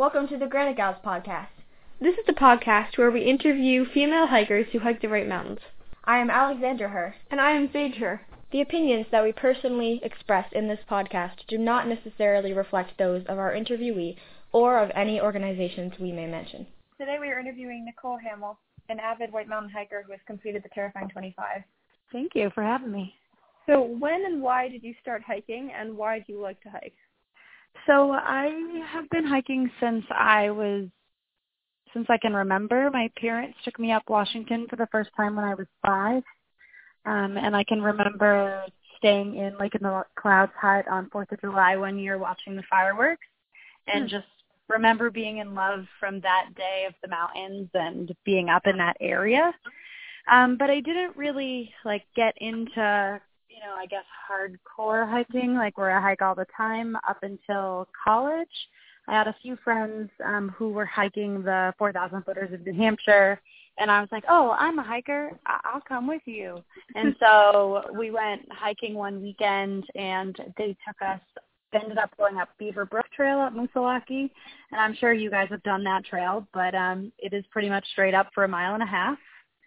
Welcome to the Granite Gals podcast. This is the podcast where we interview female hikers who hike the White mountains. I am Alexandra Hur. And I am Sage Hur. The opinions that we personally express in this podcast do not necessarily reflect those of our interviewee or of any organizations we may mention. Today we are interviewing Nicole Hamill, an avid White Mountain hiker who has completed the Terrifying 25. Thank you for having me. So when and why did you start hiking and why do you like to hike? So I have been hiking since I was since I can remember. My parents took me up Washington for the first time when I was five. Um and I can remember staying in like in the clouds hut on Fourth of July one year watching the fireworks and Hmm. just remember being in love from that day of the mountains and being up in that area. Um, but I didn't really like get into, you know, I guess hardcore hiking, like where I hike all the time up until college. I had a few friends um, who were hiking the 4,000 footers of New Hampshire, and I was like, "Oh, I'm a hiker. I- I'll come with you." and so we went hiking one weekend, and they took us. Ended up going up Beaver Brook Trail at Moosilauke, and I'm sure you guys have done that trail, but um, it is pretty much straight up for a mile and a half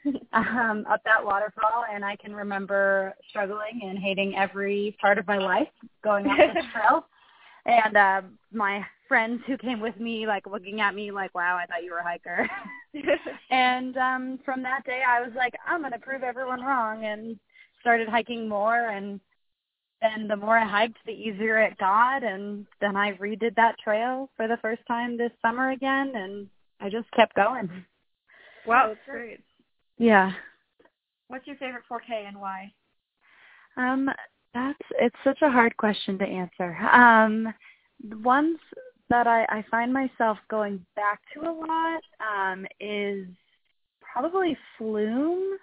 um, up that waterfall, and I can remember struggling and hating every part of my life going up this trail. And uh, my friends who came with me, like looking at me, like, "Wow, I thought you were a hiker." and um, from that day, I was like, "I'm going to prove everyone wrong," and started hiking more. And then the more I hiked, the easier it got. And then I redid that trail for the first time this summer again, and I just kept going. Wow, that's great. Yeah. What's your favorite 4K and why? Um, that's it's such a hard question to answer. Um, the ones that I, I find myself going back to a lot um, is probably Flume.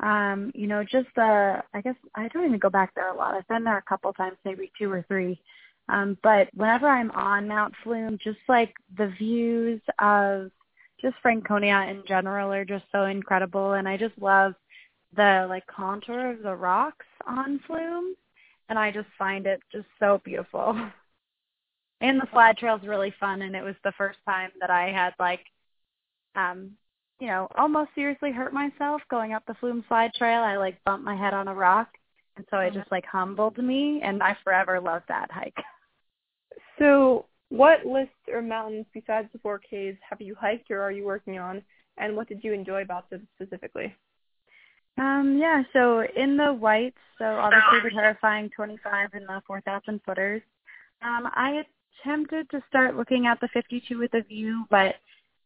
Um, you know, just the I guess I don't even go back there a lot. I've been there a couple times, maybe two or three. Um, but whenever I'm on Mount Flume, just like the views of just Franconia in general are just so incredible, and I just love the like contour of the rocks on Flume, and I just find it just so beautiful. And the slide trail's really fun, and it was the first time that I had like, um, you know, almost seriously hurt myself going up the Flume slide trail. I like bumped my head on a rock, and so it just like humbled me, and I forever loved that hike. So what lists or mountains besides the 4Ks have you hiked or are you working on? And what did you enjoy about them specifically? Um, yeah, so in the whites, so obviously the terrifying 25 and the 4,000 footers. Um, I attempted to start looking at the 52 with a view, but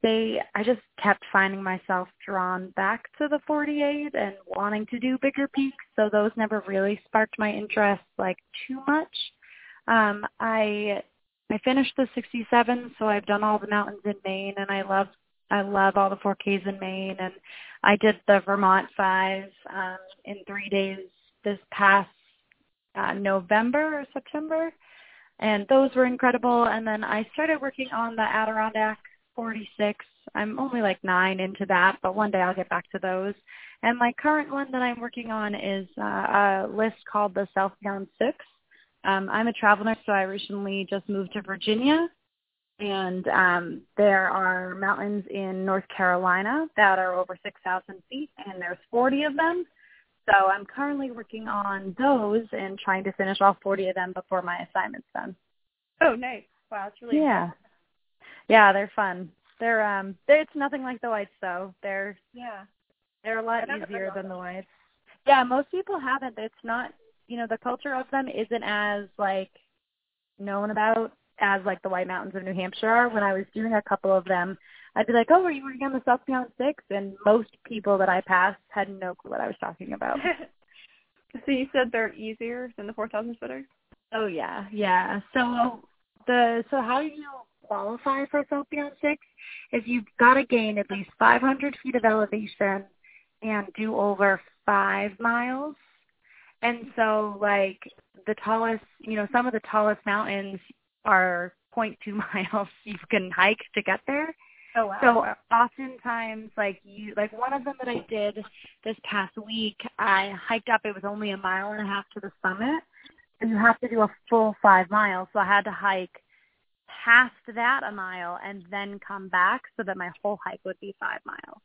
they, I just kept finding myself drawn back to the 48 and wanting to do bigger peaks, so those never really sparked my interest like too much. Um, I, I finished the 67, so I've done all the mountains in Maine, and I love, I love all the 4Ks in Maine, and I did the Vermont Five um, in three days this past uh, November or September, and those were incredible. And then I started working on the Adirondack 46. I'm only like nine into that, but one day I'll get back to those. And my current one that I'm working on is uh, a list called the South Beyond Six. Um, I'm a travel nurse, so I recently just moved to Virginia, and um, there are mountains in North Carolina that are over 6,000 feet, and there's 40 of them. So I'm currently working on those and trying to finish all 40 of them before my assignment's done. Oh, nice. Wow, it's really Yeah, yeah, they're fun. They're um, they're, it's nothing like the whites though. They're Yeah. they're a lot easier than the whites. Yeah, most people haven't. It's not, you know, the culture of them isn't as like known about as like the White Mountains of New Hampshire are. When I was doing a couple of them, I'd be like, "Oh, are you working on the South Beyond Six? And most people that I passed had no clue what I was talking about. so you said they're easier than the 4,000 footers? oh yeah, yeah. So the so how do you qualify for South Beyond Six is you've got to gain at least 500 feet of elevation and do over five miles. And so like the tallest, you know, some of the tallest mountains are 0.2 miles you can hike to get there. Oh, wow. So oftentimes, like you, like one of them that I did this past week, I hiked up. It was only a mile and a half to the summit, and you have to do a full five miles. So I had to hike past that a mile and then come back so that my whole hike would be five miles.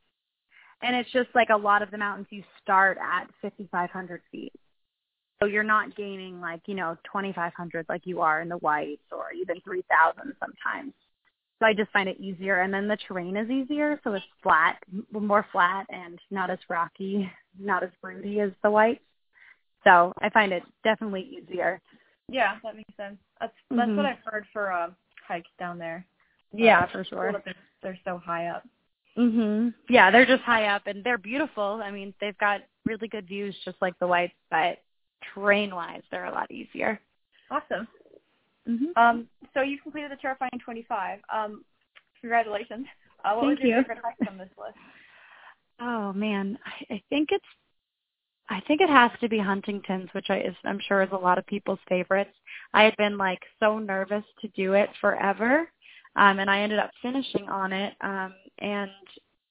And it's just like a lot of the mountains you start at 5,500 feet. So you're not gaining like, you know, 2,500 like you are in the whites or even 3,000 sometimes. So I just find it easier. And then the terrain is easier. So it's flat, more flat and not as rocky, not as broody as the whites. So I find it definitely easier. Yeah, that makes sense. That's that's Mhm. what I've heard for uh, hikes down there. Yeah, Uh, for sure. They're, they're so high up. Mhm. Yeah, they're just high up and they're beautiful. I mean, they've got really good views just like the whites, but terrain-wise, they're a lot easier. Awesome. Mhm. Um, so you've completed the terrifying 25. Um, congratulations. Uh, what Thank was your you. favorite hike from this list? Oh man, I, I think it's I think it has to be Huntington's, which I is I'm sure is a lot of people's favorites. I had been like so nervous to do it forever. Um and I ended up finishing on it. Um and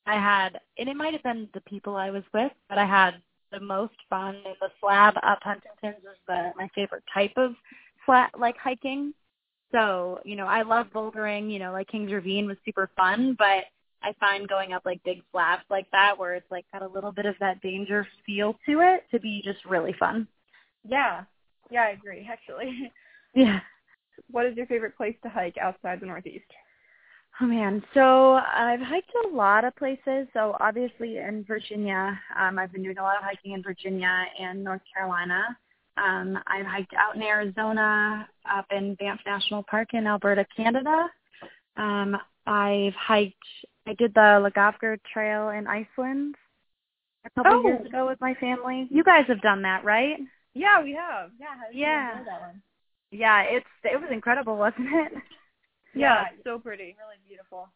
I had and it might have been the people I was with, but I had the most fun in the slab up Huntington's is the my favorite type of flat like hiking. So, you know, I love bouldering, you know, like Kings Ravine was super fun, but I find going up like big slabs like that where it's like got a little bit of that danger feel to it to be just really fun. Yeah. Yeah, I agree, actually. Yeah. What is your favorite place to hike outside the Northeast? Oh man, so I've hiked a lot of places. So obviously in Virginia, um, I've been doing a lot of hiking in Virginia and North Carolina. Um, I've hiked out in Arizona, up in Banff National Park in Alberta, Canada. Um, I've hiked. I did the Laugavegur Trail in Iceland a couple Oh. years ago with my family. You guys have done that, right? Yeah, we have. Yeah, Yeah. that one? Yeah, it's it was incredible, wasn't it? Yeah, it's so pretty. Really beautiful.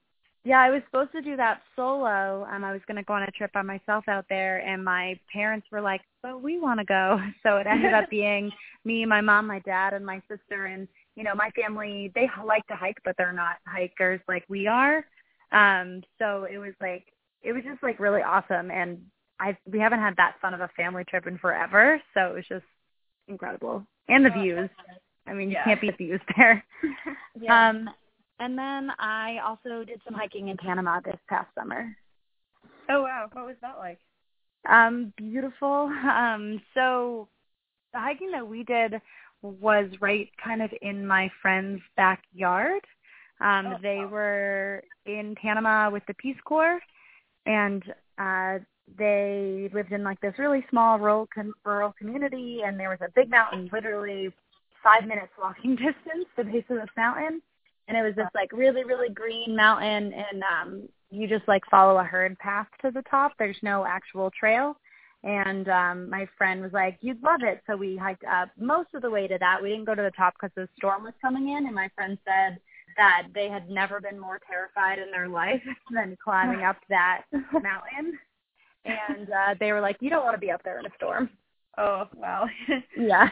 Yeah, I was supposed to do that solo. Um, I was going to go on a trip by myself out there, and my parents were like, "But we want to go." So it ended up being me, my mom, my dad, and my sister. And you know, my family they like to hike, but they're not hikers like we are. Um, so it was like it was just like really awesome, and I we haven't had that fun of a family trip in forever. So it was just incredible, and the Oh, views. I mean, you can't beat the views there. Yeah. Um, and then I also did some hiking in Panama this past summer. oh wow, what was that like? Um, beautiful. Um, so the hiking that we did was right kind of in my friend's backyard. Um, Oh, they wow. were in Panama with the Peace Corps, and uh, they lived in like this really small rural com- rural community, and there was a big mountain, literally five minutes walking distance, the base of this mountain, and it was this like really really green mountain, and um, you just like follow a herd path to the top. There's no actual trail. And um my friend was like, "You'd love it." So we hiked up most of the way to that. We didn't go to the top because the storm was coming in, and my friend said that they had never been more terrified in their life than climbing up that mountain. And uh they were like, "You don't want to be up there in a storm." Oh wow. Yeah.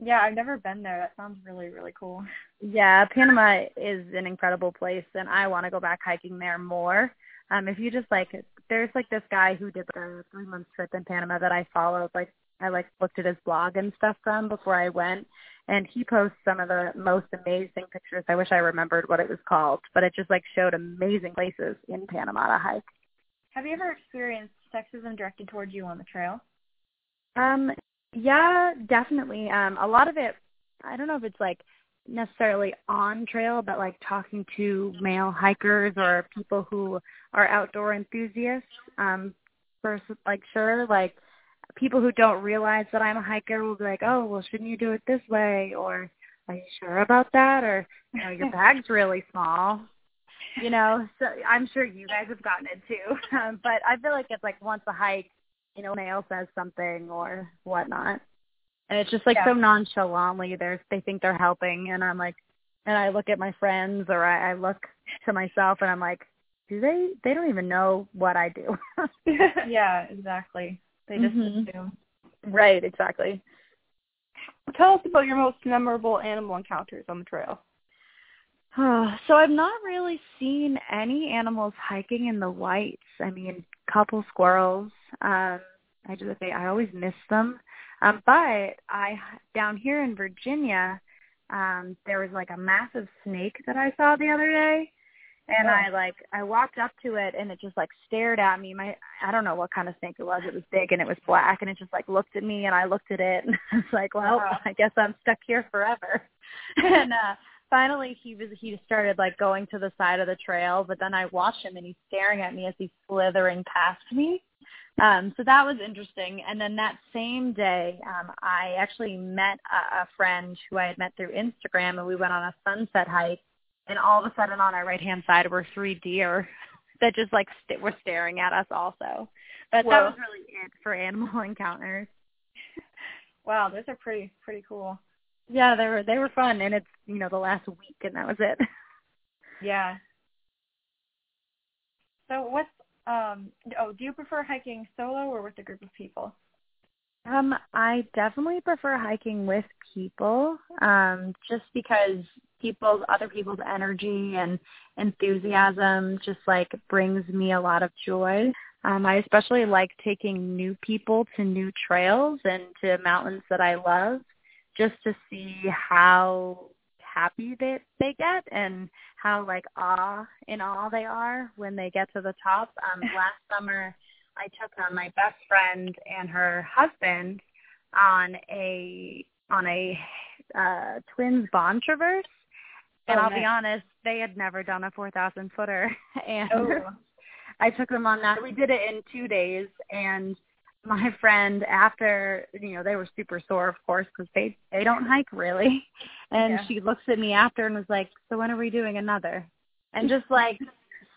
Yeah, I've never been there. That sounds really really cool. Yeah, Panama is an incredible place, and I want to go back hiking there more. Um, if you just like, there's like this guy who did a three month trip in Panama that I followed. Like, I like looked at his blog and stuff from before I went, and he posts some of the most amazing pictures. I wish I remembered what it was called, but it just like showed amazing places in Panama to hike. Have you ever experienced sexism directed towards you on the trail? Um, yeah, definitely. Um, a lot of it, I don't know if it's like necessarily on trail, but like talking to male hikers or people who are outdoor enthusiasts. Um, for like sure, like people who don't realize that I'm a hiker will be like, oh, well, shouldn't you do it this way? Or are you sure about that? Or you know, your bag's really small. You know, so I'm sure you guys have gotten it too. Um, but I feel like it's like once a hike, you know, male says something or whatnot. And it's just like Yeah. so nonchalantly they're they think they're helping and I'm like and I look at my friends or I, I look to myself and I'm like, Do they they don't even know what I do. yeah, exactly. They just Mhm. assume. right, exactly. Tell us about your most memorable animal encounters on the trail. so I've not really seen any animals hiking in the whites. I mean, couple squirrels. Um, I just say I always miss them. Um, but I down here in Virginia, um there was like a massive snake that I saw the other day and Oh. I like I walked up to it and it just like stared at me. My I don't know what kind of snake it was. It was big and it was black and it just like looked at me and I looked at it and I was like, Well, Wow. I guess I'm stuck here forever. and uh finally he was he started like going to the side of the trail, but then I watched him and he's staring at me as he's slithering past me. Um, so that was interesting. And then that same day, um, I actually met a, a friend who I had met through Instagram, and we went on a sunset hike. And all of a sudden, on our right hand side were three deer that just like st- were staring at us also. But that was really it for animal encounters. Wow, those are pretty pretty cool. Yeah, they were they were fun, and it's you know the last week, and that was it. Yeah. So what's um oh, do you prefer hiking solo or with a group of people? Um, I definitely prefer hiking with people, um, just because people's other people's energy and enthusiasm just like brings me a lot of joy. Um, I especially like taking new people to new trails and to mountains that I love just to see how happy they they get and how like awe in awe they are when they get to the top. Um last summer I took uh, my best friend and her husband on a on a uh twins bond traverse. And Oh, I'll be honest, they had never done a four thousand footer and Oh. I took them on that. We did it in two days and my friend after you know they were super sore of course because they they don't hike really. And Yeah. she looks at me after and was like so when are we doing another? And just like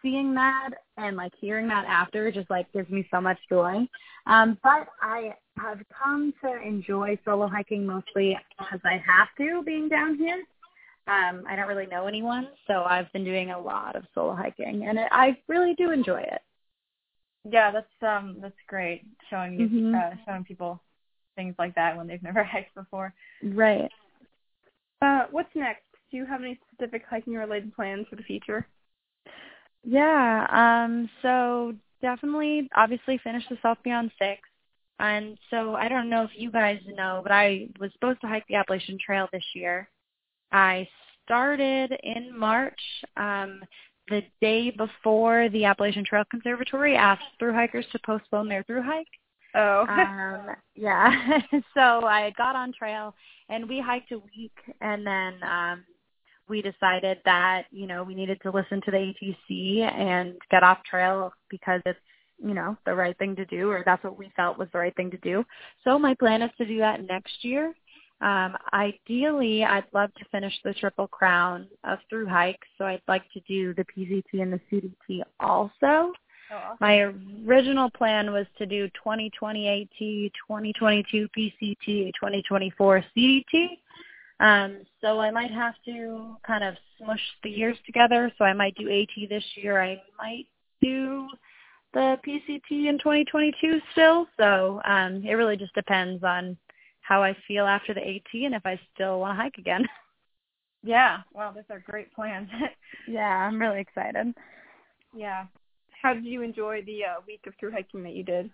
seeing that and like hearing that after just like gives me so much joy. Um but i have come to enjoy solo hiking mostly because i have to being down here. Um i don't really know anyone so i've been doing a lot of solo hiking and it, i really do enjoy it Yeah, that's um that's great. Showing you Mhm. uh, showing people things like that when they've never hiked before. right Uh, what's next? Do you have any specific hiking related plans for the future? Yeah, um, so definitely obviously finish the South Beyond Six. And so I don't know if you guys know, but I was supposed to hike the Appalachian Trail this year. I started in March. Um, the day before the Appalachian Trail Conservancy asked through hikers to postpone their through hike. Oh, um, yeah. so I got on trail and we hiked a week and then um we decided that, you know, we needed to listen to the ATC and get off trail because it's, you know, the right thing to do or that's what we felt was the right thing to do. So my plan is to do that next year. Um, ideally, I'd love to finish the Triple Crown of through hikes, so I'd like to do the PCT and the CDT also. oh awesome. My original plan was to do 2020 AT, 2022 PCT, 2024 CDT. Um, so I might have to kind of smush the years together. So I might do AT this year. I might do the PCT in 2022 still. So um, it really just depends on how I feel after the AT and if I still want to hike again. Yeah. Wow, those are great plans. yeah, I'm really excited. yeah. How did you enjoy the uh, week of through hiking that you did?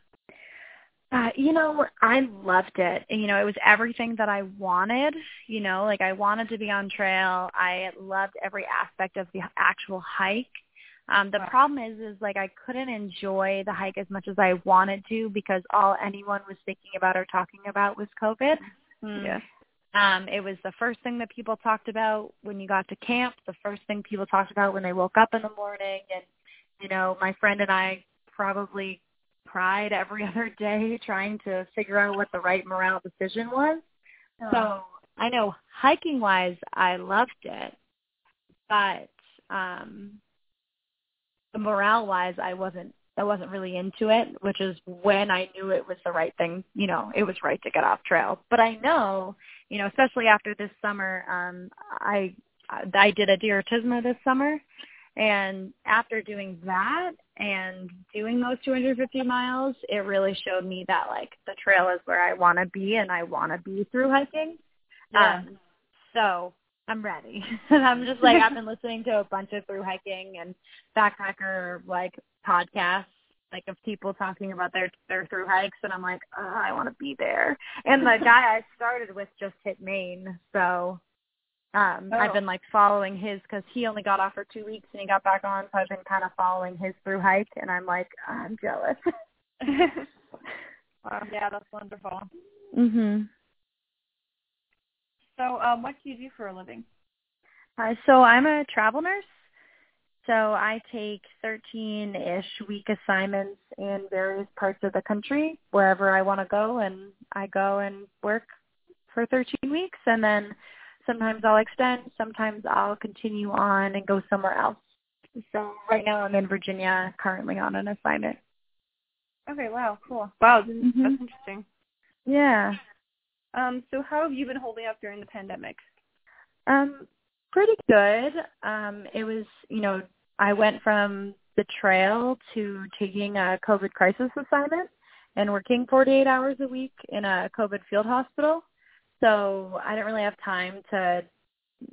Uh, you know, I loved it. You know, it was everything that I wanted. You know, like I wanted to be on trail. I loved every aspect of the actual hike. Um, the Wow. problem is, is like I couldn't enjoy the hike as much as I wanted to because all anyone was thinking about or talking about was COVID. Yeah. Um, it was the first thing that people talked about when you got to camp, the first thing people talked about when they woke up in the morning. And, you know, my friend and I probably cried every other day trying to figure out what the right morale decision was. So I know hiking wise, I loved it, but um, morale wise, I wasn't. I wasn't really into it, which is when I knew it was the right thing. You know, it was right to get off trail. But I know, you know, especially after this summer, um, I I did a Diortismo this summer, and after doing that and doing those 250 miles, it really showed me that like the trail is where I want to be, and I want to be through hiking. Yeah. Um, so I'm ready. and I'm just like I've been listening to a bunch of through hiking and backpacker like podcasts like of people talking about their their through hikes and I'm like, oh, I want to be there. And the guy I started with just hit Maine, so Um, Oh. I've been like following his because he only got off for two weeks and he got back on, so I've been kind of following his through hike, and I'm like, I'm jealous. wow. Yeah, that's wonderful. mhm. So, um, what do you do for a living? Uh, so I'm a travel nurse. So I take 13-ish week assignments in various parts of the country, wherever I want to go, and I go and work for 13 weeks, and then sometimes I'll extend, sometimes I'll continue on and go somewhere else. So right now I'm in Virginia, currently on an assignment. Okay, wow, cool. Wow, that's Mhm. interesting. Yeah. Um, so how have you been holding up during the pandemic? Um, pretty good. Um, it was, you know, I went from the trail to taking a COVID crisis assignment and working 48 hours a week in a COVID field hospital. So I didn't really have time to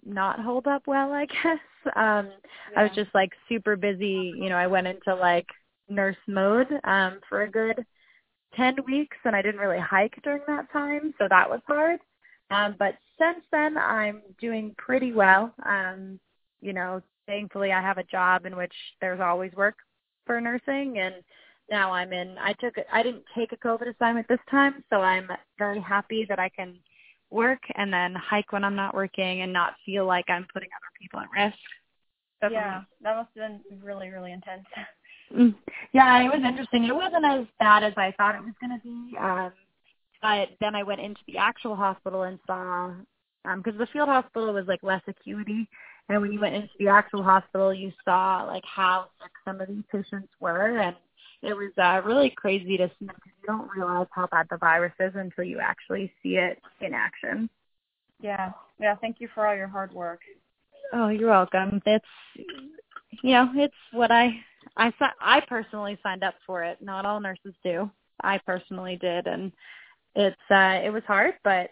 not hold up well, I guess. Um, I was just like super busy. You know, I went into like nurse mode um, for a good 10 weeks and I didn't really hike during that time. So that was hard. Um, but since then, I'm doing pretty well. Um, you know, thankfully, I have a job in which there's always work for nursing, and now I'm in. I took. I didn't take a COVID assignment this time, so I'm very happy that I can work and then hike when I'm not working and not feel like I'm putting other people at risk. So Yeah, that must have been really, really intense. Mm. Yeah, it was interesting. It wasn't as bad as I thought it was going to be. Um, but then I went into the actual hospital and saw, because the field hospital was like less acuity, and when you went into the actual hospital, you saw like how sick some of these patients were, and it was uh, really crazy to see because you don't realize how bad the virus is until you actually see it in action. Yeah, yeah. Thank you for all your hard work. Oh, you're welcome. It's you know, it's what I I si- I personally signed up for it. Not all nurses do. I personally did, and it's uh it was hard, but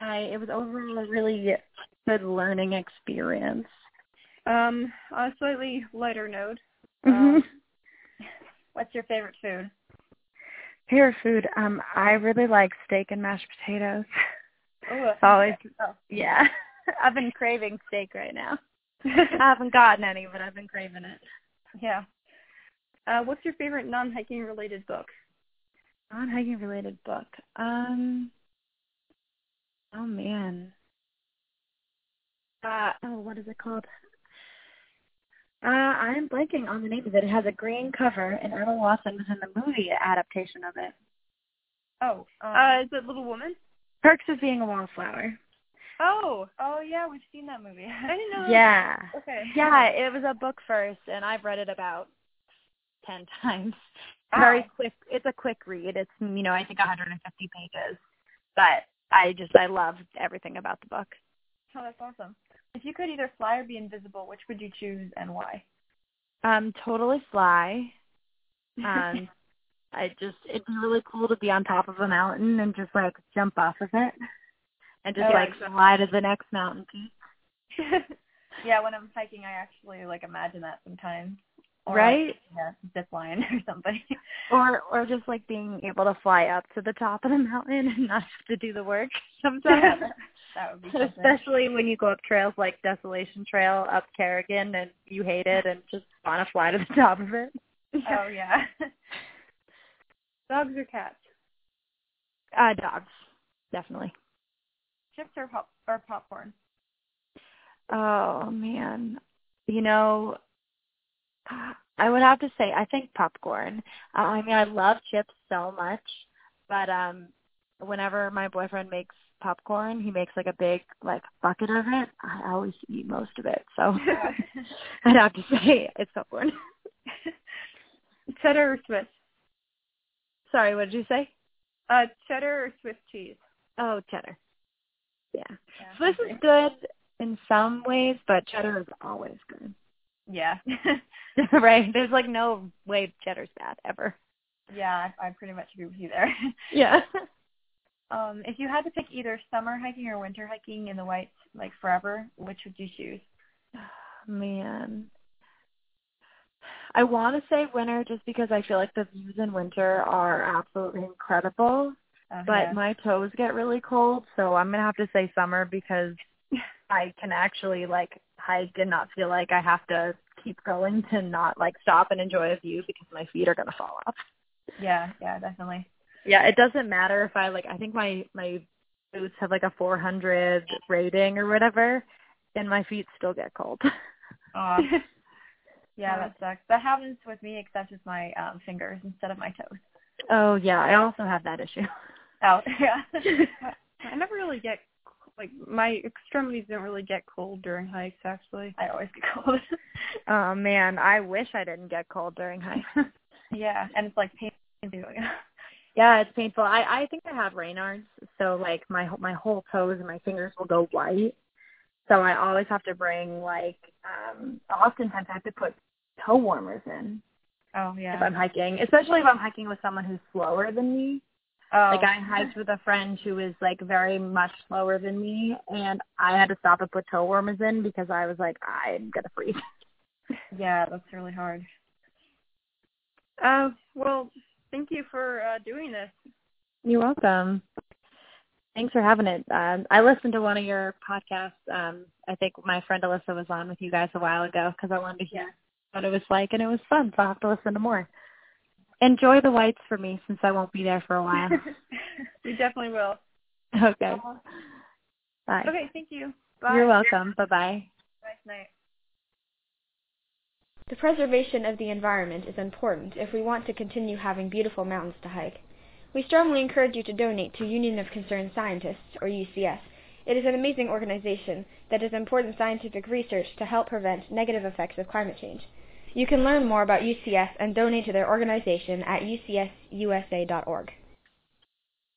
I it was overall a really good learning experience. Um, on a slightly lighter note, Mm-hmm. Um, What's your favorite food? Favorite food. Um, I really like steak and mashed potatoes. Oh, It's always Oh. yeah. I've been craving steak right now. I haven't gotten any, but I've been craving it. yeah. Uh, what's your favorite non-hiking related book? Non hiking related book. Um oh man. Uh oh, what is it called? Uh I'm blanking on the name of it. It has a green cover and Emma Watson was in the movie adaptation of it. Oh. Um, Uh, is it Little Woman? Perks of being a wallflower. Oh, oh yeah, we've seen that movie. I didn't know. that- Yeah. Okay. Yeah, it was a book first and I've read it about ten times. Wow. Very quick it's a quick read. It's you know, I think one hundred and fifty pages. But I just I loved everything about the book. Oh, that's awesome. If you could either fly or be invisible, which would you choose and why? Um, totally fly. Um, I just it'd be really cool to be on top of a mountain and just like jump off of it, and just Oh, like exactly. fly to the next mountain peak. yeah, when I'm hiking, I actually like imagine that sometimes. Or, Right? Like, yeah, zip line or something. Or or just like being able to fly up to the top of the mountain and not have to do the work sometimes. that would be something. Especially when you go up trails like Desolation Trail up Carrigain and you hate it and just want to fly to the top of it. Oh yeah. Dogs or cats? Uh, dogs, definitely. Chips or pop or popcorn. Oh man, you know, I would have to say I think popcorn. Uh, I mean, I love chips so much, but um, whenever my boyfriend makes popcorn, he makes like a big like bucket of it. I always eat most of it, so I'd have to say it's popcorn. Cheddar or Swiss? Sorry, what did you say? Uh, cheddar or Swiss cheese? Oh, cheddar. Yeah, Yeah, Swiss is good in some ways, but cheddar is always good. Yeah. right? There's like no way cheddar's bad ever. yeah, I, I pretty much agree with you there. Yeah. um, if you had to pick either summer hiking or winter hiking in the Whites, like forever, which would you choose? Man. I want to say winter just because I feel like the views in winter are absolutely incredible, Uh, but my toes get really cold, so I'm going to have to say summer because I can actually like hike and not feel like I have to keep going to not like stop and enjoy a view because my feet are gonna fall off. Yeah, yeah, definitely. Yeah, it doesn't matter if I like I think my my boots have like a 400 rating or whatever and my feet still get cold. Aw. yeah, that sucks. That happens with me except with my um fingers instead of my toes. oh yeah, I also have that issue. Oh, yeah. I never really get like my extremities don't really get cold during hikes actually. I always get cold. Oh man, I wish I didn't get cold during hikes. yeah, and it's like painful. yeah, it's painful. I I think I have Raynaud's, so like my my whole toes and my fingers will go white. So I always have to bring like um oftentimes I have to put toe warmers in oh yeah. if I'm hiking, especially if I'm hiking with someone who's slower than me. Oh. Like I hiked with a friend who was like very much slower than me, and I had to stop and put toe warmers in because I was like, I'm gonna freeze. Yeah, that's really hard. Uh well, thank you for uh doing this. You're welcome. Thanks for having it. Um, I listened to one of your podcasts. Um, I think my friend Alyssa was on with you guys a while ago because I wanted to hear what it was like, and it was fun. So I'll have to listen to more. Enjoy the whites for me since I won't be there for a while. We definitely will. okay. Bye. Okay, thank you. Bye. You're welcome. Bye bye. Nice night. The preservation of the environment is important if we want to continue having beautiful mountains to hike. We strongly encourage you to donate to Union of Concerned Scientists, or UCS. It is an amazing organization that does important scientific research to help prevent negative effects of climate change. You can learn more about UCS and donate to their organization at ucsusa.org.